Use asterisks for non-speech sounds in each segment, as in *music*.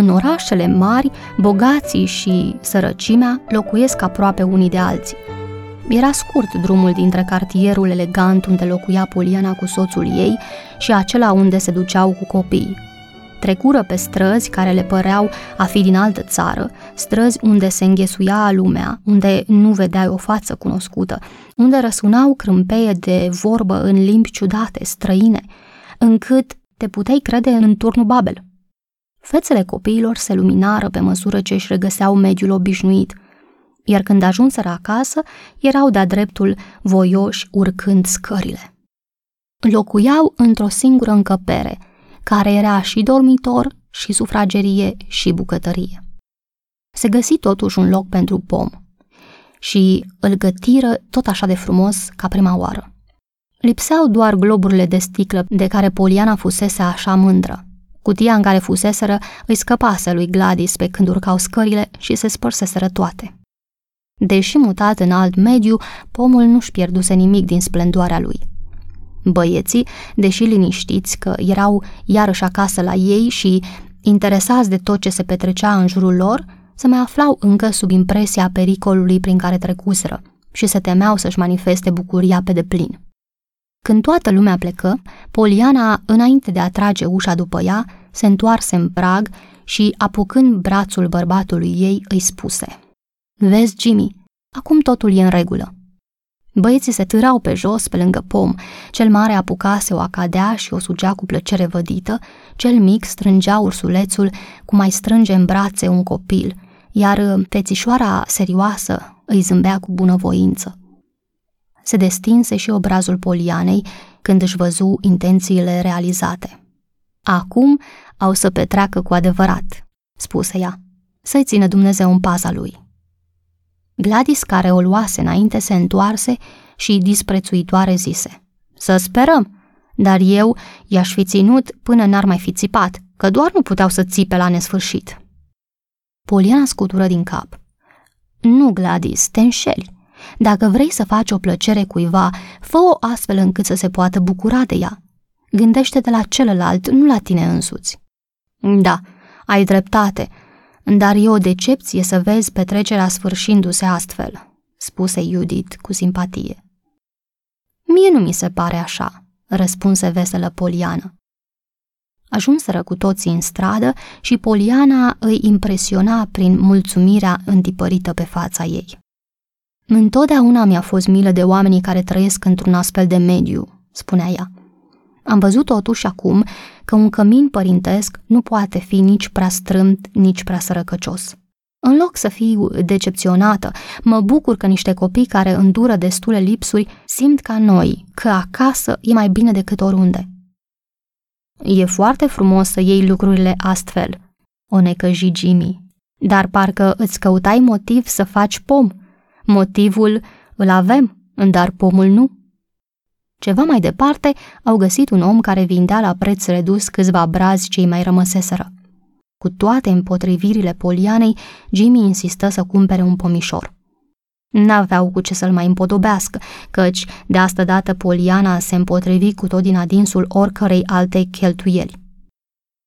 În orașele mari, bogații și sărăcimea locuiesc aproape unii de alții. Era scurt drumul dintre cartierul elegant unde locuia Poliana cu soțul ei și acela unde se duceau cu copiii. Trecură pe străzi care le păreau a fi din altă țară, străzi unde se înghesuia lumea, unde nu vedeai o față cunoscută, unde răsunau crâmpeie de vorbă în limbi ciudate, străine, încât te puteai crede în turnul Babel – Fețele copiilor se luminară pe măsură ce își regăseau mediul obișnuit, iar când ajunseră acasă, erau de-a dreptul voioși urcând scările. Locuiau într-o singură încăpere, care era și dormitor, și sufragerie, și bucătărie. Se găsi totuși un loc pentru pom și îl gătiră tot așa de frumos ca prima oară. Lipseau doar globurile de sticlă de care Poliana fusese așa mândră, Cutia în care fuseseră îi scăpase lui Gladys pe când urcau scările și se spărseseră toate. Deși mutat în alt mediu, pomul nu-și pierduse nimic din splendoarea lui. Băieții, deși liniștiți că erau iarăși acasă la ei și interesați de tot ce se petrecea în jurul lor, se mai aflau încă sub impresia pericolului prin care trecuseră și se temeau să-și manifeste bucuria pe deplin. Când toată lumea plecă, Poliana, înainte de a trage ușa după ea, se întoarse în prag și, apucând brațul bărbatului ei, îi spuse Vezi, Jimmy, acum totul e în regulă. Băieții se târau pe jos, pe lângă pom. Cel mare apucase o acadea și o sugea cu plăcere vădită, cel mic strângea ursulețul cum mai strânge în brațe un copil, iar fețișoara serioasă îi zâmbea cu bunăvoință se destinse și obrazul Polianei când își văzu intențiile realizate. Acum au să petreacă cu adevărat, spuse ea, să-i țină Dumnezeu în paza lui. Gladys, care o luase înainte, se întoarse și disprețuitoare zise, Să sperăm, dar eu i-aș fi ținut până n-ar mai fi țipat, că doar nu puteau să țipe la nesfârșit. Poliana scutură din cap. Nu, Gladys, te înșeli. Dacă vrei să faci o plăcere cuiva, fă-o astfel încât să se poată bucura de ea. Gândește-te la celălalt, nu la tine însuți. Da, ai dreptate, dar e o decepție să vezi petrecerea sfârșindu-se astfel, spuse Judith cu simpatie. Mie nu mi se pare așa, răspunse veselă Poliana. Ajunseră cu toții în stradă și Poliana îi impresiona prin mulțumirea întipărită pe fața ei. Întotdeauna mi-a fost milă de oamenii care trăiesc într-un astfel de mediu, spunea ea. Am văzut totuși acum că un cămin părintesc nu poate fi nici prea strâmt, nici prea sărăcăcios. În loc să fiu decepționată, mă bucur că niște copii care îndură destule lipsuri simt ca noi că acasă e mai bine decât oriunde. E foarte frumos să iei lucrurile astfel, o necăji Jimmy, dar parcă îți căutai motiv să faci pom – Motivul îl avem, dar pomul nu. Ceva mai departe au găsit un om care vindea la preț redus câțiva brazi cei mai rămăseseră. Cu toate împotrivirile Polianei, Jimmy insistă să cumpere un pomișor. N-aveau cu ce să-l mai împodobească, căci de asta dată Poliana se împotrivi cu tot din adinsul oricărei alte cheltuieli.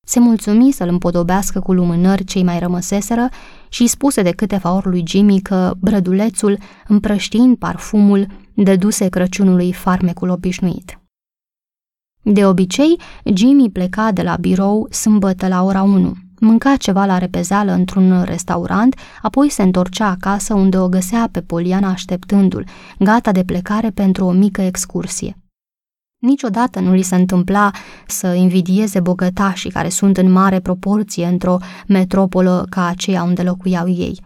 Se mulțumi să-l împodobească cu lumânări cei mai rămăseseră și spuse de câteva ori lui Jimmy că brădulețul, împrăștiind parfumul, dăduse Crăciunului farmecul obișnuit. De obicei, Jimmy pleca de la birou sâmbătă la ora 1, mânca ceva la repezeală într-un restaurant, apoi se întorcea acasă unde o găsea pe Poliana așteptându-l, gata de plecare pentru o mică excursie. Niciodată nu li se întâmpla să invidieze bogătașii care sunt în mare proporție într-o metropolă ca aceea unde locuiau ei.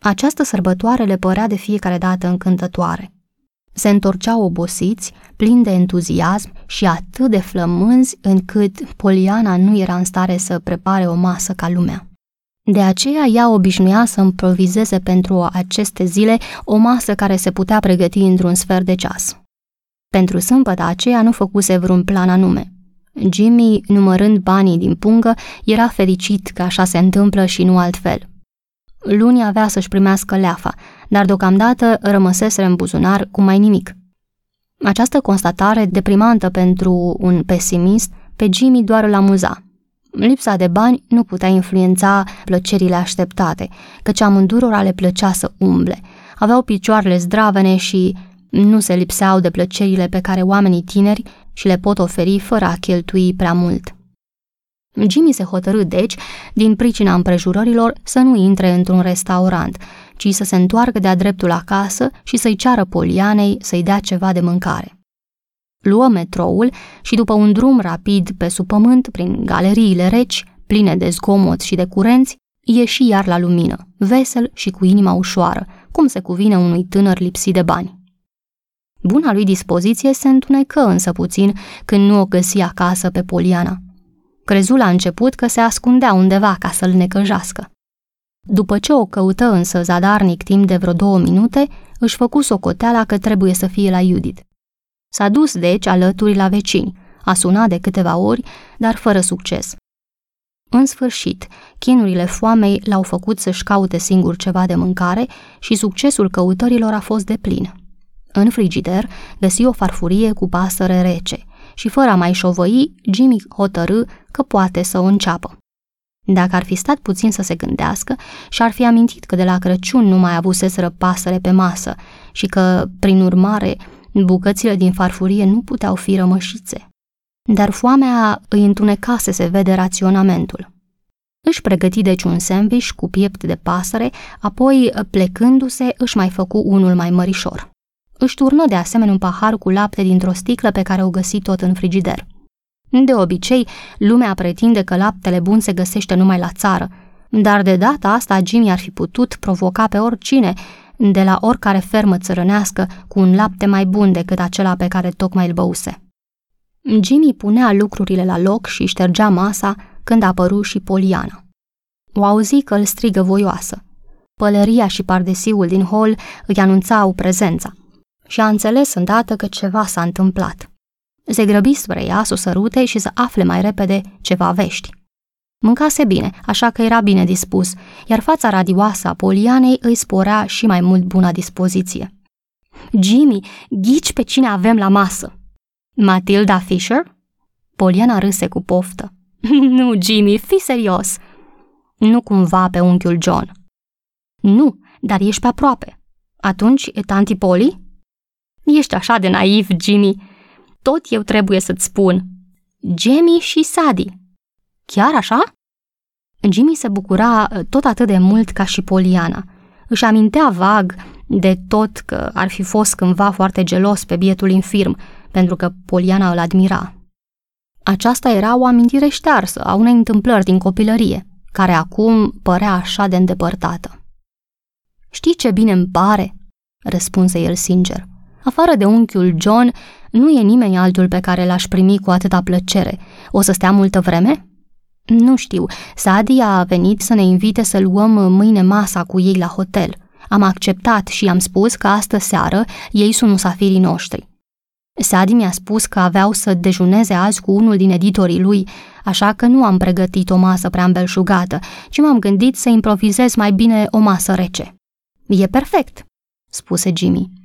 Această sărbătoare le părea de fiecare dată încântătoare. Se întorceau obosiți, plini de entuziasm și atât de flămânzi încât Poliana nu era în stare să prepare o masă ca lumea. De aceea ea obișnuia să improvizeze pentru aceste zile o masă care se putea pregăti într-un sfert de ceas. Pentru sâmbătă aceea nu făcuse vreun plan anume. Jimmy, numărând banii din pungă, era fericit că așa se întâmplă și nu altfel. Luni avea să-și primească leafa, dar deocamdată rămăsese în buzunar cu mai nimic. Această constatare, deprimantă pentru un pesimist, pe Jimmy doar îl amuza. Lipsa de bani nu putea influența plăcerile așteptate, căci amândurora le plăcea să umble. Aveau picioarele zdravene și nu se lipseau de plăcerile pe care oamenii tineri și le pot oferi fără a cheltui prea mult. Jimmy se hotărâ, deci, din pricina împrejurărilor, să nu intre într-un restaurant, ci să se întoarcă de-a dreptul acasă și să-i ceară Polianei să-i dea ceva de mâncare. Luă metroul și după un drum rapid pe sub pământ, prin galeriile reci, pline de zgomot și de curenți, ieși iar la lumină, vesel și cu inima ușoară, cum se cuvine unui tânăr lipsit de bani. Buna lui dispoziție se întunecă însă puțin când nu o găsi acasă pe Poliana. Crezu la început că se ascundea undeva ca să-l necăjească. După ce o căută însă zadarnic timp de vreo două minute, își făcu socoteala că trebuie să fie la Judith. S-a dus deci alături la vecini, a sunat de câteva ori, dar fără succes. În sfârșit, chinurile foamei l-au făcut să-și caute singur ceva de mâncare și succesul căutărilor a fost de plin. În frigider găsi o farfurie cu pasăre rece și fără a mai șovăi, Jimmy hotărâ că poate să o înceapă. Dacă ar fi stat puțin să se gândească, și-ar fi amintit că de la Crăciun nu mai avuseseră pasăre pe masă și că, prin urmare, bucățile din farfurie nu puteau fi rămășițe. Dar foamea îi întuneca să se vede raționamentul. Își pregăti deci un sandwich cu piept de pasăre, apoi, plecându-se, își mai făcu unul mai mărișor. Își turnă de asemenea un pahar cu lapte dintr-o sticlă pe care o găsi tot în frigider. De obicei, lumea pretinde că laptele bun se găsește numai la țară, dar de data asta Jimmy ar fi putut provoca pe oricine, de la oricare fermă țărănească, cu un lapte mai bun decât acela pe care tocmai îl băuse. Jimmy punea lucrurile la loc și ștergea masa când apăru și Poliana. O auzi că îl strigă voioasă. Pălăria și pardesiul din hol îi anunțau prezența și a înțeles îndată că ceva s-a întâmplat. Se grăbi spre ea să o sărute și să afle mai repede ceva vești. Mâncase bine, așa că era bine dispus, iar fața radioasă a Polianei îi sporea și mai mult buna dispoziție. Jimmy, ghici pe cine avem la masă. Matilda Fisher? Poliana râse cu poftă. *laughs* nu, Jimmy, fi serios. Nu cumva pe unchiul John. Nu, dar ești pe aproape. Atunci e tanti Poli? Ești așa de naiv, Jimmy. Tot eu trebuie să-ți spun. Jamie și Sadie. Chiar așa? Jimmy se bucura uh, tot atât de mult ca și Poliana. Își amintea vag de tot că ar fi fost cândva foarte gelos pe bietul infirm, pentru că Poliana îl admira. Aceasta era o amintire ștearsă a unei întâmplări din copilărie, care acum părea așa de îndepărtată. Știi ce bine îmi pare?" răspunse el sincer. Afară de unchiul John, nu e nimeni altul pe care l-aș primi cu atâta plăcere. O să stea multă vreme? Nu știu. Sadie a venit să ne invite să luăm mâine masa cu ei la hotel. Am acceptat și am spus că astă seară ei sunt musafirii noștri. Sadi mi-a spus că aveau să dejuneze azi cu unul din editorii lui, așa că nu am pregătit o masă prea îmbelșugată, ci m-am gândit să improvizez mai bine o masă rece. E perfect, spuse Jimmy.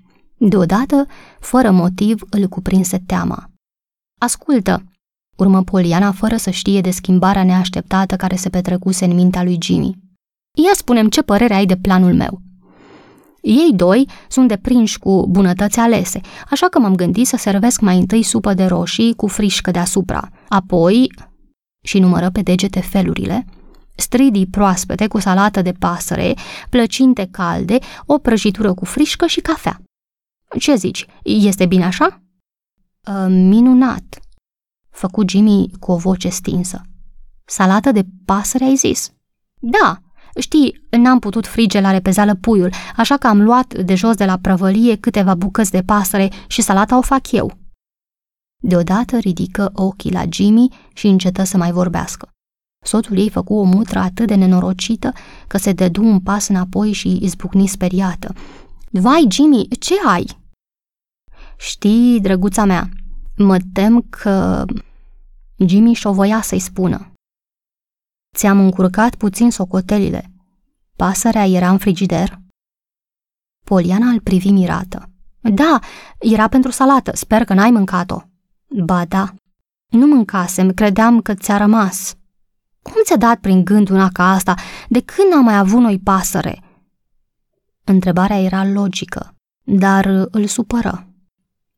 Deodată, fără motiv, îl cuprinse teama. Ascultă, urmă Poliana fără să știe de schimbarea neașteptată care se petrecuse în mintea lui Jimmy. Ia spunem ce părere ai de planul meu. Ei doi sunt deprinși cu bunătăți alese, așa că m-am gândit să servesc mai întâi supă de roșii cu frișcă deasupra, apoi, și numără pe degete felurile, stridii proaspete cu salată de pasăre, plăcinte calde, o prăjitură cu frișcă și cafea. Ce zici, este bine așa? Uh, minunat, făcu Jimmy cu o voce stinsă. Salată de pasăre ai zis? Da, știi, n-am putut frige la repezeală puiul, așa că am luat de jos de la prăvălie câteva bucăți de pasăre și salata o fac eu. Deodată ridică ochii la Jimmy și încetă să mai vorbească. Soțul ei făcu o mutră atât de nenorocită că se dădu un pas înapoi și izbucni speriată. Vai, Jimmy, ce ai?" Știi, drăguța mea, mă tem că... Jimmy și-o voia să-i spună. Ți-am încurcat puțin socotelile. Pasărea era în frigider? Poliana îl privi mirată. Da, era pentru salată, sper că n-ai mâncat-o. Ba da, nu mâncasem, credeam că ți-a rămas. Cum ți-a dat prin gând una ca asta? De când am mai avut noi pasăre? Întrebarea era logică, dar îl supără.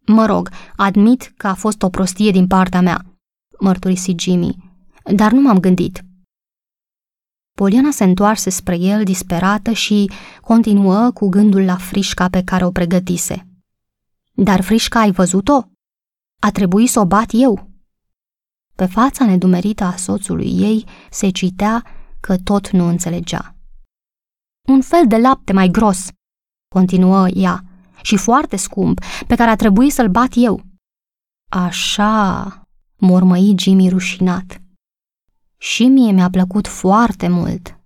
Mă rog, admit că a fost o prostie din partea mea, mărturisi Jimmy, dar nu m-am gândit. Poliana se întoarse spre el disperată și continuă cu gândul la frișca pe care o pregătise. Dar frișca ai văzut-o? A trebuit să o bat eu. Pe fața nedumerită a soțului ei se citea că tot nu înțelegea. Un fel de lapte mai gros, continuă ea, și foarte scump, pe care a trebuit să-l bat eu. Așa, mormăi Jimmy rușinat. Și mie mi-a plăcut foarte mult.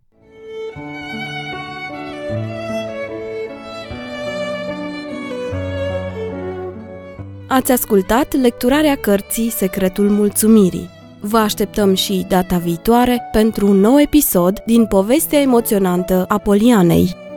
Ați ascultat lecturarea cărții Secretul Mulțumirii. Vă așteptăm și data viitoare pentru un nou episod din povestea emoționantă a Polianei.